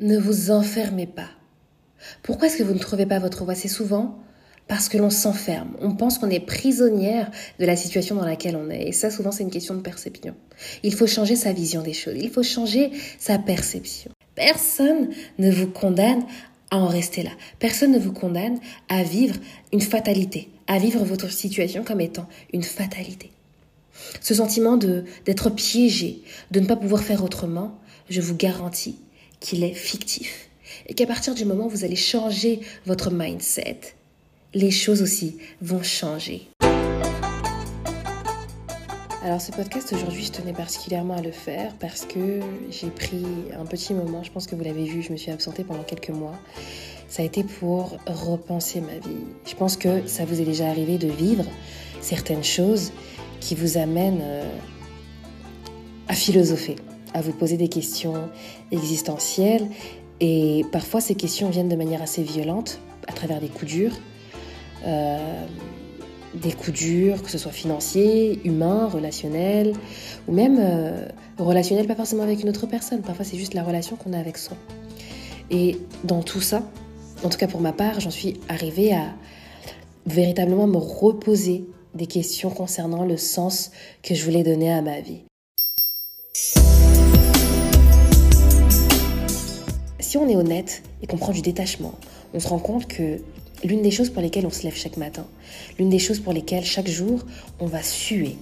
Ne vous enfermez pas. Pourquoi est-ce que vous ne trouvez pas votre voie? C'est souvent parce que l'on s'enferme. On pense qu'on est prisonnière de la situation dans laquelle on est. Et ça, souvent, c'est une question de perception. Il faut changer sa vision des choses. Il faut changer sa perception. Personne ne vous condamne à en rester là. Personne ne vous condamne à vivre une fatalité, à vivre votre situation comme étant une fatalité. Ce sentiment de d'être piégé, de ne pas pouvoir faire autrement, je vous garantis qu'il est fictif. Et qu'à partir du moment où vous allez changer votre mindset, les choses aussi vont changer. Alors ce podcast aujourd'hui, je tenais particulièrement à le faire parce que j'ai pris un petit moment, je pense que vous l'avez vu, je me suis absentée pendant quelques mois. Ça a été pour repenser ma vie. Je pense que ça vous est déjà arrivé de vivre certaines choses qui vous amènent euh, à philosopher, à vous poser des questions existentielles. Et parfois, ces questions viennent de manière assez violente, à travers des coups durs. Euh, des coups durs, que ce soit financiers, humains, relationnels, ou même euh, relationnels, pas forcément avec une autre personne. Parfois, c'est juste la relation qu'on a avec soi. Et dans tout ça, en tout cas pour ma part, j'en suis arrivée à véritablement me reposer des questions concernant le sens que je voulais donner à ma vie. Si on est honnête et qu'on prend du détachement, on se rend compte que l'une des choses pour lesquelles on se lève chaque matin, l'une des choses pour lesquelles chaque jour on va suer,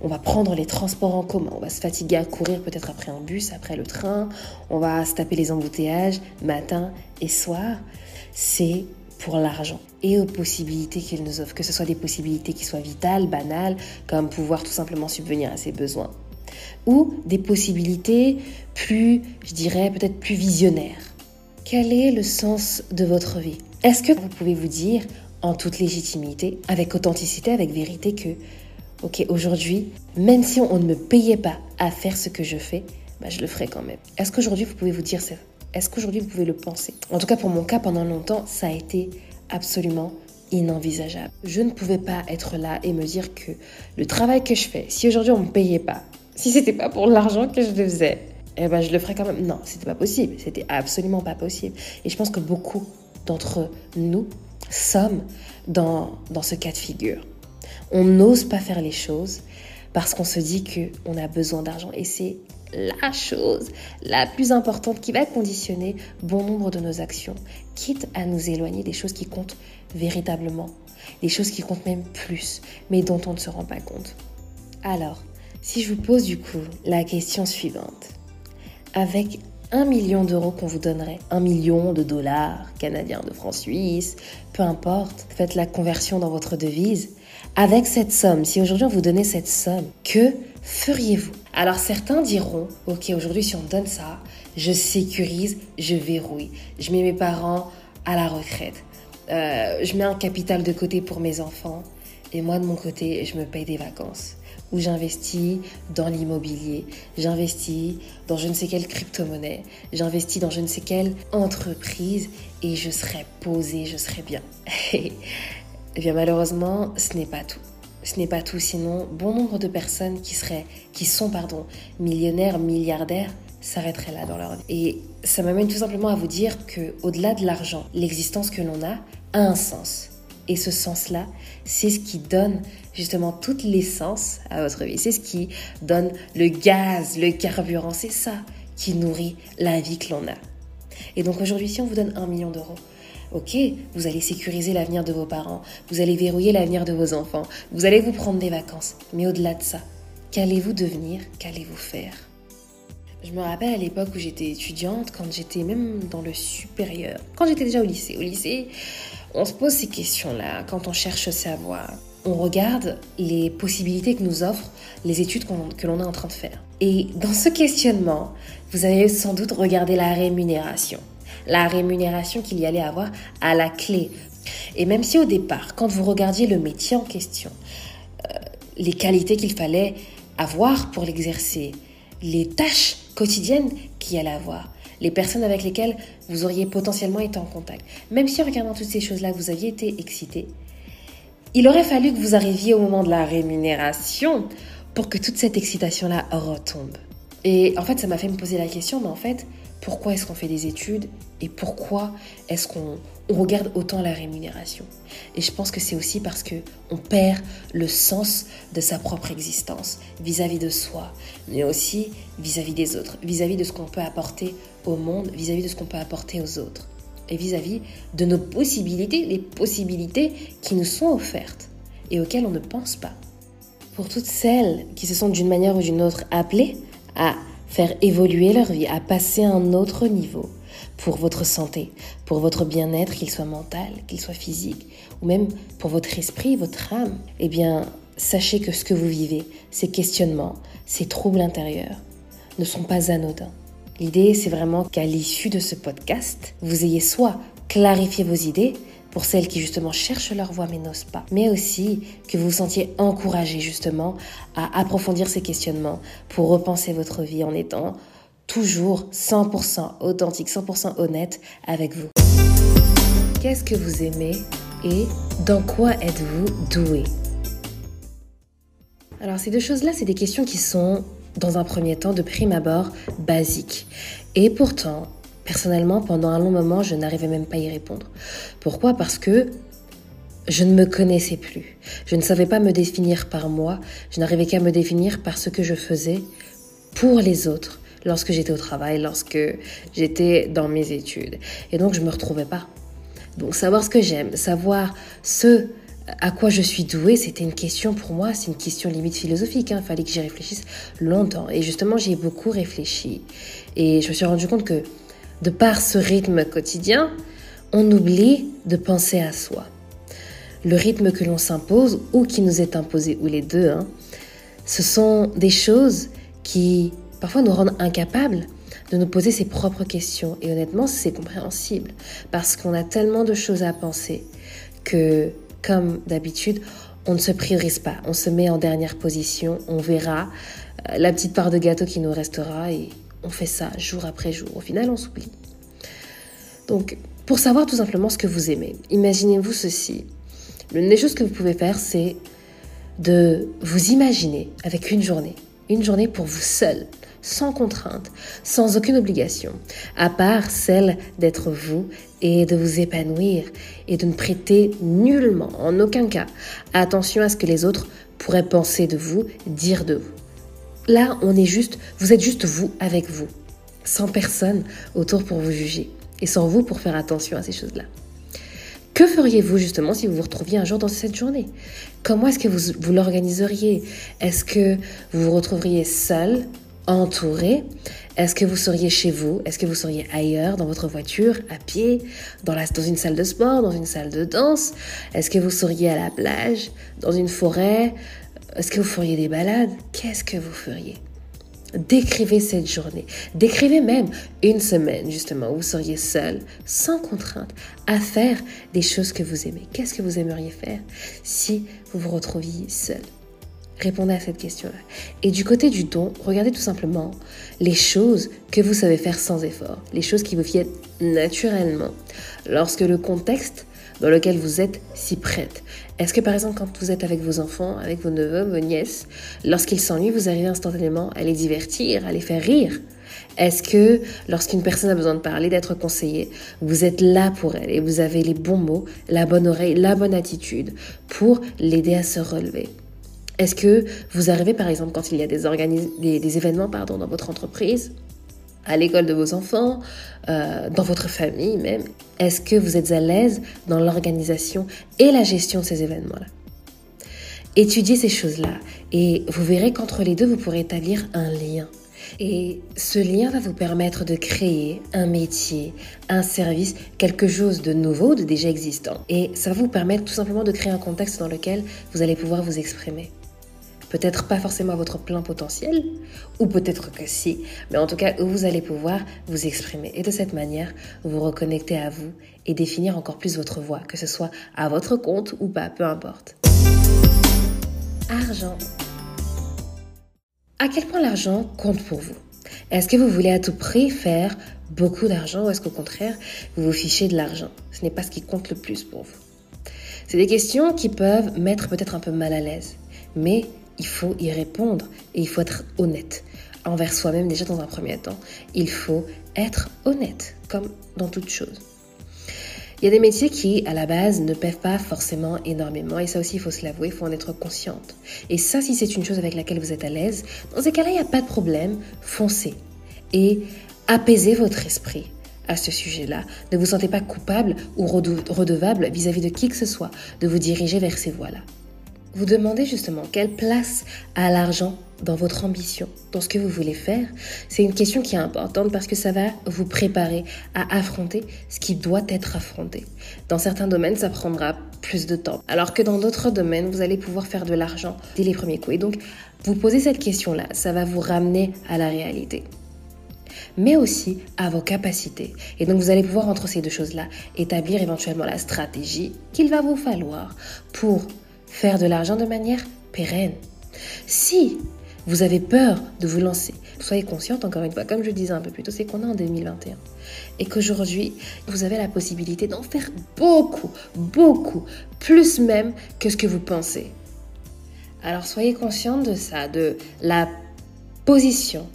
on va prendre les transports en commun, on va se fatiguer à courir peut-être après un bus, après le train, on va se taper les embouteillages matin et soir, c'est pour l'argent et aux possibilités qu'il nous offre, que ce soit des possibilités qui soient vitales, banales, comme pouvoir tout simplement subvenir à ses besoins, ou des possibilités plus, je dirais, peut-être plus visionnaires. Quel est le sens de votre vie? Est-ce que vous pouvez vous dire en toute légitimité, avec authenticité, avec vérité que, ok, aujourd'hui, même si on ne me payait pas à faire ce que je fais, bah, je le ferai quand même. Est-ce qu'aujourd'hui vous pouvez vous dire ça? Est-ce qu'aujourd'hui vous pouvez le penser? En tout cas, pour mon cas, pendant longtemps, ça a été absolument inenvisageable. Je ne pouvais pas être là et me dire que le travail que je fais, si aujourd'hui on me payait pas, si c'était pas pour l'argent que je le faisais, eh ben je le ferais quand même. Non, c'était pas possible. C'était absolument pas possible. Et je pense que beaucoup d'entre nous sommes dans, dans ce cas de figure. On n'ose pas faire les choses parce qu'on se dit qu'on a besoin d'argent. Et c'est la chose la plus importante qui va conditionner bon nombre de nos actions, quitte à nous éloigner des choses qui comptent véritablement, des choses qui comptent même plus, mais dont on ne se rend pas compte. Alors, si je vous pose du coup la question suivante, avec un million d'euros qu'on vous donnerait, un million de dollars canadiens, de francs suisses, peu importe, faites la conversion dans votre devise. Avec cette somme, si aujourd'hui on vous donnait cette somme, que feriez-vous? Alors certains diront, ok, aujourd'hui si on me donne ça, je sécurise, je verrouille, je mets mes parents à la retraite, euh, je mets un capital de côté pour mes enfants, et moi de mon côté, je me paye des vacances où j'investis dans l'immobilier, j'investis dans je ne sais quelle crypto-monnaie, j'investis dans je ne sais quelle entreprise et je serai posée, je serai bien. et eh bien malheureusement, ce n'est pas tout. Ce n'est pas tout, sinon bon nombre de personnes qui seraient, qui sont pardon, millionnaires, milliardaires, s'arrêteraient là dans leur vie. Et ça m'amène tout simplement à vous dire que au-delà de l'argent, l'existence que l'on a a un sens. Et ce sens-là, c'est ce qui donne justement toute l'essence à votre vie. C'est ce qui donne le gaz, le carburant. C'est ça qui nourrit la vie que l'on a. Et donc aujourd'hui, si on vous donne un million d'euros, ok, vous allez sécuriser l'avenir de vos parents, vous allez verrouiller l'avenir de vos enfants, vous allez vous prendre des vacances. Mais au-delà de ça, qu'allez-vous devenir? Qu'allez-vous faire? Je me rappelle à l'époque où j'étais étudiante, quand j'étais même dans le supérieur, quand j'étais déjà au lycée. Au lycée, on se pose ces questions-là quand on cherche à savoir. On regarde les possibilités que nous offrent les études que l'on est en train de faire. Et dans ce questionnement, vous avez sans doute regardé la rémunération. La rémunération qu'il y allait avoir à la clé. Et même si au départ, quand vous regardiez le métier en question, euh, les qualités qu'il fallait avoir pour l'exercer, les tâches quotidiennes qu'il y allait avoir, les personnes avec lesquelles vous auriez potentiellement été en contact. Même si en regardant toutes ces choses-là, vous aviez été excité, il aurait fallu que vous arriviez au moment de la rémunération pour que toute cette excitation-là retombe. Et en fait, ça m'a fait me poser la question, mais en fait, pourquoi est-ce qu'on fait des études et pourquoi est-ce qu'on regarde autant la rémunération? Et je pense que c'est aussi parce que on perd le sens de sa propre existence vis-à-vis de soi, mais aussi vis-à-vis des autres, vis-à-vis de ce qu'on peut apporter au monde, vis-à-vis de ce qu'on peut apporter aux autres et vis-à-vis de nos possibilités, les possibilités qui nous sont offertes et auxquelles on ne pense pas. Pour toutes celles qui se sont d'une manière ou d'une autre appelées à faire évoluer leur vie, à passer à un autre niveau pour votre santé, pour votre bien-être, qu'il soit mental, qu'il soit physique, ou même pour votre esprit, votre âme, eh bien, sachez que ce que vous vivez, ces questionnements, ces troubles intérieurs, ne sont pas anodins. L'idée, c'est vraiment qu'à l'issue de ce podcast, vous ayez soit clarifié vos idées, pour celles qui justement cherchent leur voie mais n'osent pas, mais aussi que vous vous sentiez encouragé justement à approfondir ces questionnements pour repenser votre vie en étant toujours 100% authentique, 100% honnête avec vous. Qu'est-ce que vous aimez et dans quoi êtes-vous doué? Alors ces deux choses-là, c'est des questions qui sont dans un premier temps de prime abord basiques. Et pourtant, Personnellement, pendant un long moment, je n'arrivais même pas à y répondre. Pourquoi? Parce que je ne me connaissais plus. Je ne savais pas me définir par moi. Je n'arrivais qu'à me définir par ce que je faisais pour les autres lorsque j'étais au travail, lorsque j'étais dans mes études. Et donc, je ne me retrouvais pas. Donc, savoir ce que j'aime, savoir ce à quoi je suis douée, c'était une question pour moi, c'est une question limite philosophique. Il hein. fallait que j'y réfléchisse longtemps. Et justement, j'y ai beaucoup réfléchi. Et je me suis rendu compte que de par ce rythme quotidien, on oublie de penser à soi. Le rythme que l'on s'impose ou qui nous est imposé, ou les deux, hein, ce sont des choses qui parfois nous rendent incapables de nous poser ses propres questions. Et honnêtement, c'est compréhensible parce qu'on a tellement de choses à penser que, comme d'habitude, on ne se priorise pas, on se met en dernière position, on verra euh, la petite part de gâteau qui nous restera et on fait ça jour après jour. Au final, on s'oublie. Donc, pour savoir tout simplement ce que vous aimez, imaginez-vous ceci. L'une des choses que vous pouvez faire, c'est de vous imaginer avec une journée. Une journée pour vous seul, sans contrainte, sans aucune obligation, à part celle d'être vous et de vous épanouir et de ne prêter nullement, en aucun cas, attention à ce que les autres pourraient penser de vous, dire de vous. Là, on est juste, vous êtes juste vous avec vous, sans personne autour pour vous juger et sans vous pour faire attention à ces choses-là. Que feriez-vous justement si vous vous retrouviez un jour dans cette journée? Comment est-ce que vous, vous l'organiseriez? Est-ce que vous vous retrouveriez seul, entouré? Est-ce que vous seriez chez vous? Est-ce que vous seriez ailleurs, dans votre voiture, à pied, dans, dans une salle de sport, dans une salle de danse? Est-ce que vous seriez à la plage, dans une forêt? Est-ce que vous feriez des balades? Qu'est-ce que vous feriez? Décrivez cette journée. Décrivez même une semaine, justement, où vous seriez seul, sans contrainte, à faire des choses que vous aimez. Qu'est-ce que vous aimeriez faire si vous vous retrouviez seul? Répondez à cette question-là. Et du côté du don, regardez tout simplement les choses que vous savez faire sans effort, les choses qui vous viennent naturellement, lorsque le contexte dans lequel vous êtes si prête. Est-ce que par exemple quand vous êtes avec vos enfants, avec vos neveux, vos nièces, lorsqu'ils s'ennuient, vous arrivez instantanément à les divertir, à les faire rire? Est-ce que lorsqu'une personne a besoin de parler, d'être conseillée, vous êtes là pour elle et vous avez les bons mots, la bonne oreille, la bonne attitude pour l'aider à se relever? Est-ce que vous arrivez par exemple quand il y a des, événements pardon, dans votre entreprise à l'école de vos enfants, euh, dans votre famille même Est-ce que vous êtes à l'aise dans l'organisation et la gestion de ces événements-là? Étudiez ces choses-là et vous verrez qu'entre les deux, vous pourrez établir un lien. Et ce lien va vous permettre de créer un métier, un service, quelque chose de nouveau, de déjà existant. Et ça va vous permettre tout simplement de créer un contexte dans lequel vous allez pouvoir vous exprimer. Peut-être pas forcément à votre plein potentiel, ou peut-être que si, mais en tout cas, vous allez pouvoir vous exprimer. Et de cette manière, vous reconnecter à vous et définir encore plus votre voix, que ce soit à votre compte ou pas, peu importe. Argent. À quel point l'argent compte pour vous? Est-ce que vous voulez à tout prix faire beaucoup d'argent ou est-ce qu'au contraire, vous vous fichez de l'argent? Ce n'est pas ce qui compte le plus pour vous. C'est des questions qui peuvent mettre peut-être un peu mal à l'aise, mais il faut y répondre et il faut être honnête. envers soi-même déjà dans un premier temps. Il faut être honnête, comme dans toute chose. Il y a des métiers qui, à la base, ne peuvent pas forcément énormément. Et ça aussi, il faut se l'avouer, il faut en être consciente. Et ça, si c'est une chose avec laquelle vous êtes à l'aise, dans ces cas-là, il n'y a pas de problème. Foncez. Et apaisez votre esprit à ce sujet-là. Ne vous sentez pas coupable ou redevable vis-à-vis -vis de qui que ce soit de vous diriger vers ces voies-là. Vous demandez justement quelle place a l'argent dans votre ambition, dans ce que vous voulez faire. C'est une question qui est importante parce que ça va vous préparer à affronter ce qui doit être affronté. Dans certains domaines, ça prendra plus de temps, alors que dans d'autres domaines, vous allez pouvoir faire de l'argent dès les premiers coups. Et donc, vous posez cette question-là, ça va vous ramener à la réalité mais aussi à vos capacités. Et donc vous allez pouvoir, entre ces deux choses-là, établir éventuellement la stratégie qu'il va vous falloir pour faire de l'argent de manière pérenne. Si vous avez peur de vous lancer, soyez consciente, encore une fois, comme je disais un peu plus tôt, c'est qu'on est en 2021. Et qu'aujourd'hui, vous avez la possibilité d'en faire beaucoup, beaucoup, plus même que ce que vous pensez. Alors soyez consciente de ça, de la position,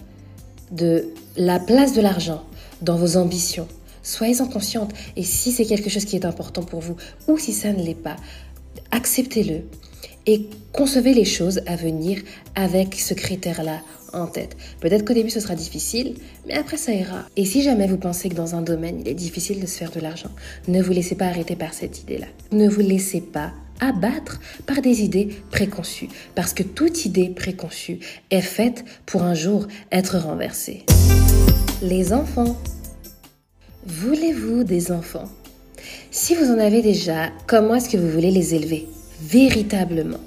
de la place de l'argent dans vos ambitions. Soyez-en consciente. Et si c'est quelque chose qui est important pour vous, ou si ça ne l'est pas, acceptez-le et concevez les choses à venir avec ce critère-là en tête. Peut-être qu'au début ce sera difficile, mais après ça ira. Et si jamais vous pensez que dans un domaine il est difficile de se faire de l'argent, ne vous laissez pas arrêter par cette idée-là. Ne vous laissez pas abattre par des idées préconçues, parce que toute idée préconçue est faite pour un jour être renversée. Les enfants. Voulez-vous des enfants? Si vous en avez déjà, comment est-ce que vous voulez les élever véritablement?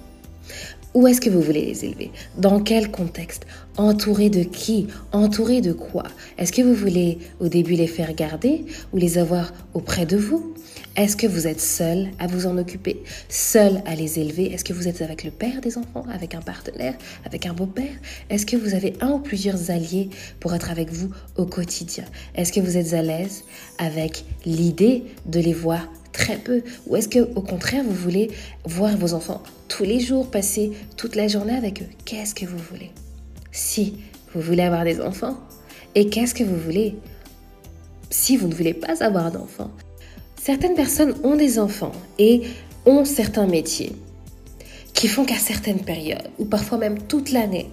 Où est-ce que vous voulez les élever? Dans quel contexte? Entouré de qui? Entouré de quoi? Est-ce que vous voulez au début les faire garder ou les avoir auprès de vous? Est-ce que vous êtes seul à vous en occuper, seul à les élever? Est-ce que vous êtes avec le père des enfants, avec un partenaire, avec un beau-père? Est-ce que vous avez un ou plusieurs alliés pour être avec vous au quotidien? Est-ce que vous êtes à l'aise avec l'idée de les voir très peu? Ou est-ce que au contraire vous voulez voir vos enfants tous les jours, passer toute la journée avec eux? Qu'est-ce que vous voulez? Si vous voulez avoir des enfants, et qu'est-ce que vous voulez? Si vous ne voulez pas avoir d'enfants Certaines personnes ont des enfants et ont certains métiers qui font qu'à certaines périodes, ou parfois même toute l'année,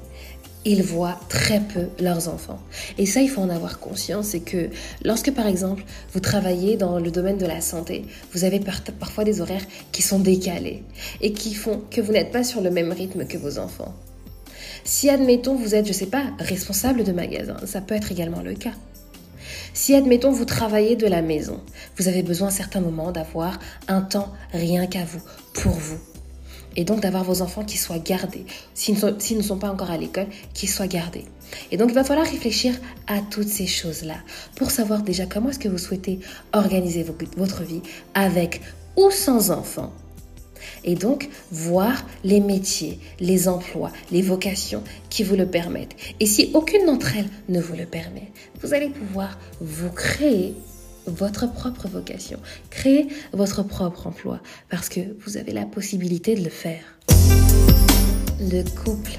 ils voient très peu leurs enfants. Et ça, il faut en avoir conscience, c'est que lorsque, par exemple, vous travaillez dans le domaine de la santé, vous avez parfois des horaires qui sont décalés et qui font que vous n'êtes pas sur le même rythme que vos enfants. Si, admettons, vous êtes, je ne sais pas, responsable de magasin, ça peut être également le cas. Si, admettons, vous travaillez de la maison, vous avez besoin à certains moments d'avoir un temps rien qu'à vous, pour vous. Et donc d'avoir vos enfants qui soient gardés. S'ils ne, sont, pas encore à l'école, qu'ils soient gardés. Et donc il va falloir réfléchir à toutes ces choses-là pour savoir déjà comment est-ce que vous souhaitez organiser votre vie avec ou sans enfants et donc voir les métiers, les emplois, les vocations qui vous le permettent. Et si aucune d'entre elles ne vous le permet, vous allez pouvoir vous créer votre propre vocation, créer votre propre emploi, parce que vous avez la possibilité de le faire. Le couple.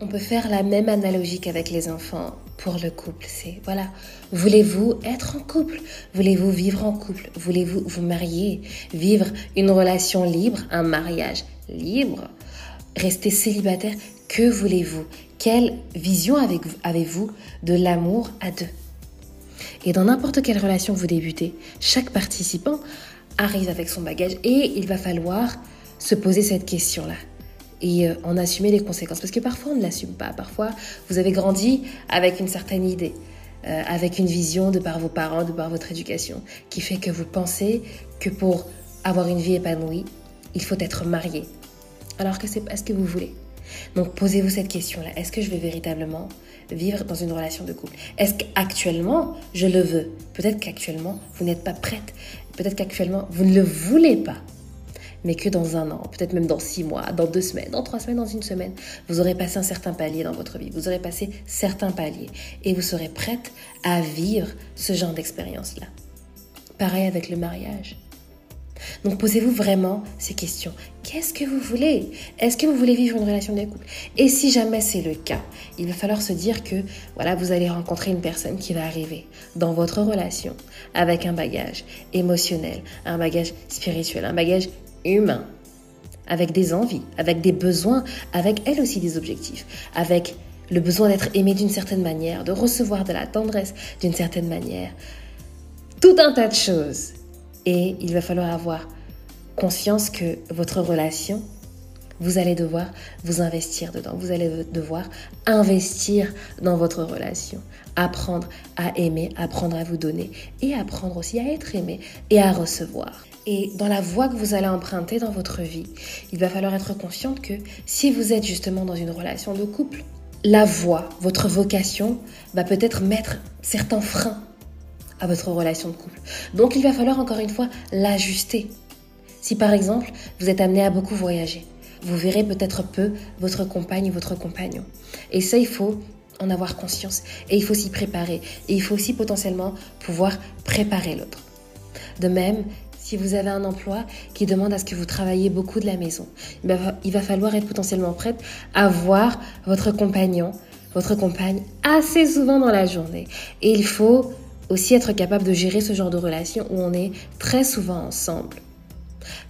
On peut faire la même analogie qu'avec les enfants pour le couple. C'est voilà, voulez-vous être en couple? Voulez-vous vivre en couple? Voulez-vous vous marier? Vivre une relation libre, un mariage libre? Rester célibataire? Que voulez-vous? Quelle vision avez-vous de l'amour à deux? Et dans n'importe quelle relation vous débutez, chaque participant arrive avec son bagage et il va falloir se poser cette question-là et euh, en assumer les conséquences. Parce que parfois, on ne l'assume pas. Parfois, vous avez grandi avec une certaine idée, euh, avec une vision de par vos parents, de par votre éducation, qui fait que vous pensez que pour avoir une vie épanouie, il faut être marié. Alors que c'est pas ce que vous voulez. Donc posez-vous cette question-là. Est-ce que je vais véritablement vivre dans une relation de couple? Est-ce qu'actuellement, je le veux? Peut-être qu'actuellement, vous n'êtes pas prête. Peut-être qu'actuellement, vous ne le voulez pas mais que dans un an, peut-être même dans six mois, dans deux semaines, dans trois semaines, dans une semaine, vous aurez passé un certain palier dans votre vie, vous aurez passé certains paliers et vous serez prête à vivre ce genre d'expérience-là. Pareil avec le mariage. Donc posez-vous vraiment ces questions. Qu'est-ce que vous voulez? Est-ce que vous voulez vivre une relation de couple? Et si jamais c'est le cas, il va falloir se dire que voilà, vous allez rencontrer une personne qui va arriver dans votre relation avec un bagage émotionnel, un bagage spirituel, un bagage humain, avec des envies, avec des besoins, avec elle aussi des objectifs, avec le besoin d'être aimé d'une certaine manière, de recevoir de la tendresse d'une certaine manière, tout un tas de choses. Et il va falloir avoir conscience que votre relation, vous allez devoir vous investir dedans. Vous allez devoir investir dans votre relation. Apprendre à aimer, apprendre à vous donner et apprendre aussi à être aimé et à recevoir. Et dans la voie que vous allez emprunter dans votre vie, il va falloir être consciente que si vous êtes justement dans une relation de couple, la voie, votre vocation, va peut-être mettre certains freins à votre relation de couple. Donc il va falloir encore une fois l'ajuster. Si par exemple vous êtes amené à beaucoup voyager, vous verrez peut-être peu votre compagne ou votre compagnon. Et ça, il faut en avoir conscience et il faut s'y préparer. Et il faut aussi potentiellement pouvoir préparer l'autre. De même, si vous avez un emploi qui demande à ce que vous travaillez beaucoup de la maison, il va falloir être potentiellement prête à voir votre compagnon, votre compagne assez souvent dans la journée. Et il faut aussi être capable de gérer ce genre de relation où on est très souvent ensemble.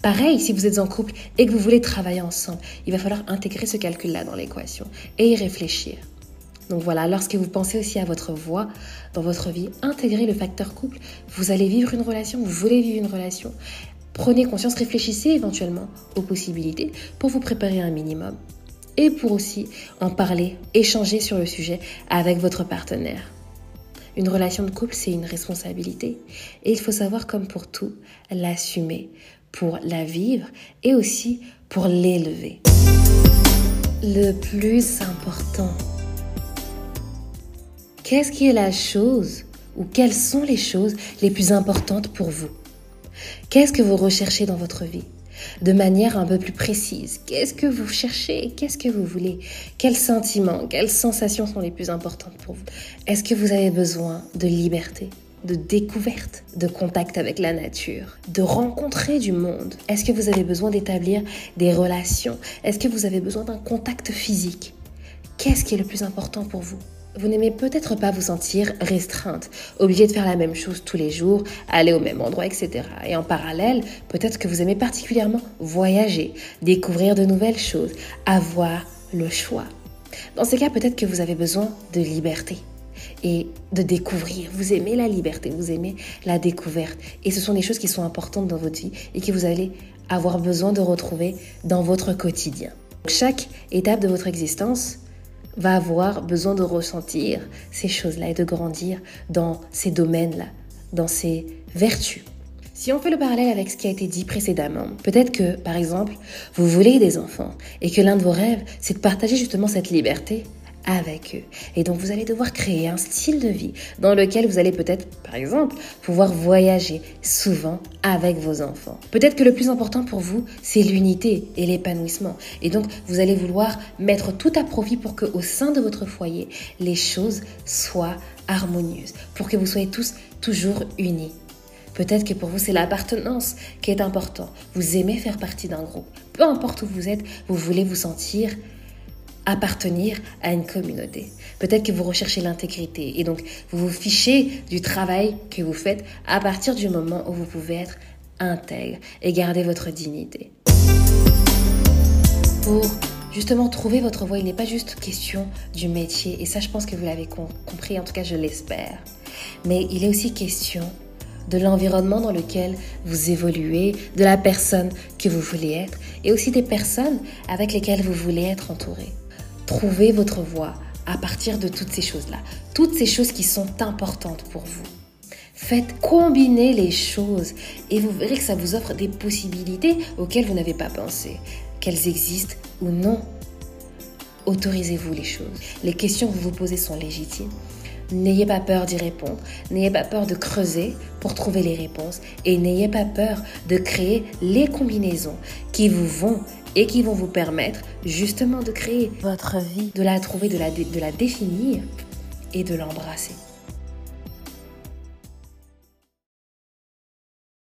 Pareil, si vous êtes en couple et que vous voulez travailler ensemble, il va falloir intégrer ce calcul-là dans l'équation et y réfléchir. Donc voilà, lorsque vous pensez aussi à votre voix dans votre vie, intégrez le facteur couple. Vous allez vivre une relation, vous voulez vivre une relation. Prenez conscience, réfléchissez éventuellement aux possibilités pour vous préparer un minimum et pour aussi en parler, échanger sur le sujet avec votre partenaire. Une relation de couple, c'est une responsabilité et il faut savoir, comme pour tout, l'assumer pour la vivre et aussi pour l'élever. Le plus important, qu'est-ce qui est la chose ou quelles sont les choses les plus importantes pour vous? Qu'est-ce que vous recherchez dans votre vie? De manière un peu plus précise. Qu'est-ce que vous cherchez? Qu'est-ce que vous voulez? Quels sentiments, quelles sensations sont les plus importantes pour vous? Est-ce que vous avez besoin de liberté? De découverte, de contact avec la nature, de rencontrer du monde. Est-ce que vous avez besoin d'établir des relations? Est-ce que vous avez besoin d'un contact physique? Qu'est-ce qui est le plus important pour vous? Vous n'aimez peut-être pas vous sentir restreinte, obligée de faire la même chose tous les jours, aller au même endroit, etc. Et en parallèle, peut-être que vous aimez particulièrement voyager, découvrir de nouvelles choses, avoir le choix. Dans ces cas, peut-être que vous avez besoin de liberté et de découvrir. Vous aimez la liberté, vous aimez la découverte. Et ce sont des choses qui sont importantes dans votre vie et que vous allez avoir besoin de retrouver dans votre quotidien. Chaque étape de votre existence va avoir besoin de ressentir ces choses-là et de grandir dans ces domaines-là, dans ces vertus. Si on fait le parallèle avec ce qui a été dit précédemment, peut-être que, par exemple, vous voulez des enfants et que l'un de vos rêves, c'est de partager justement cette liberté avec eux. Et donc vous allez devoir créer un style de vie dans lequel vous allez peut-être, par exemple, pouvoir voyager souvent avec vos enfants. Peut-être que le plus important pour vous, c'est l'unité et l'épanouissement. Et donc vous allez vouloir mettre tout à profit pour que au sein de votre foyer, les choses soient harmonieuses, pour que vous soyez tous toujours unis. Peut-être que pour vous, c'est l'appartenance qui est important. Vous aimez faire partie d'un groupe. Peu importe où vous êtes, vous voulez vous sentir appartenir à une communauté. Peut-être que vous recherchez l'intégrité et donc vous vous fichez du travail que vous faites à partir du moment où vous pouvez être intègre et garder votre dignité. Pour justement trouver votre voie, il n'est pas juste question du métier et ça je pense que vous l'avez compris, en tout cas je l'espère. Mais il est aussi question de l'environnement dans lequel vous évoluez, de la personne que vous voulez être et aussi des personnes avec lesquelles vous voulez être entouré. Trouvez votre voie à partir de toutes ces choses-là, toutes ces choses qui sont importantes pour vous. Faites combiner les choses et vous verrez que ça vous offre des possibilités auxquelles vous n'avez pas pensé, qu'elles existent ou non. Autorisez-vous les choses. Les questions que vous vous posez sont légitimes. N'ayez pas peur d'y répondre, n'ayez pas peur de creuser pour trouver les réponses et n'ayez pas peur de créer les combinaisons qui vous vont et qui vont vous permettre justement de créer votre vie, de la trouver, de la, de la définir et de l'embrasser.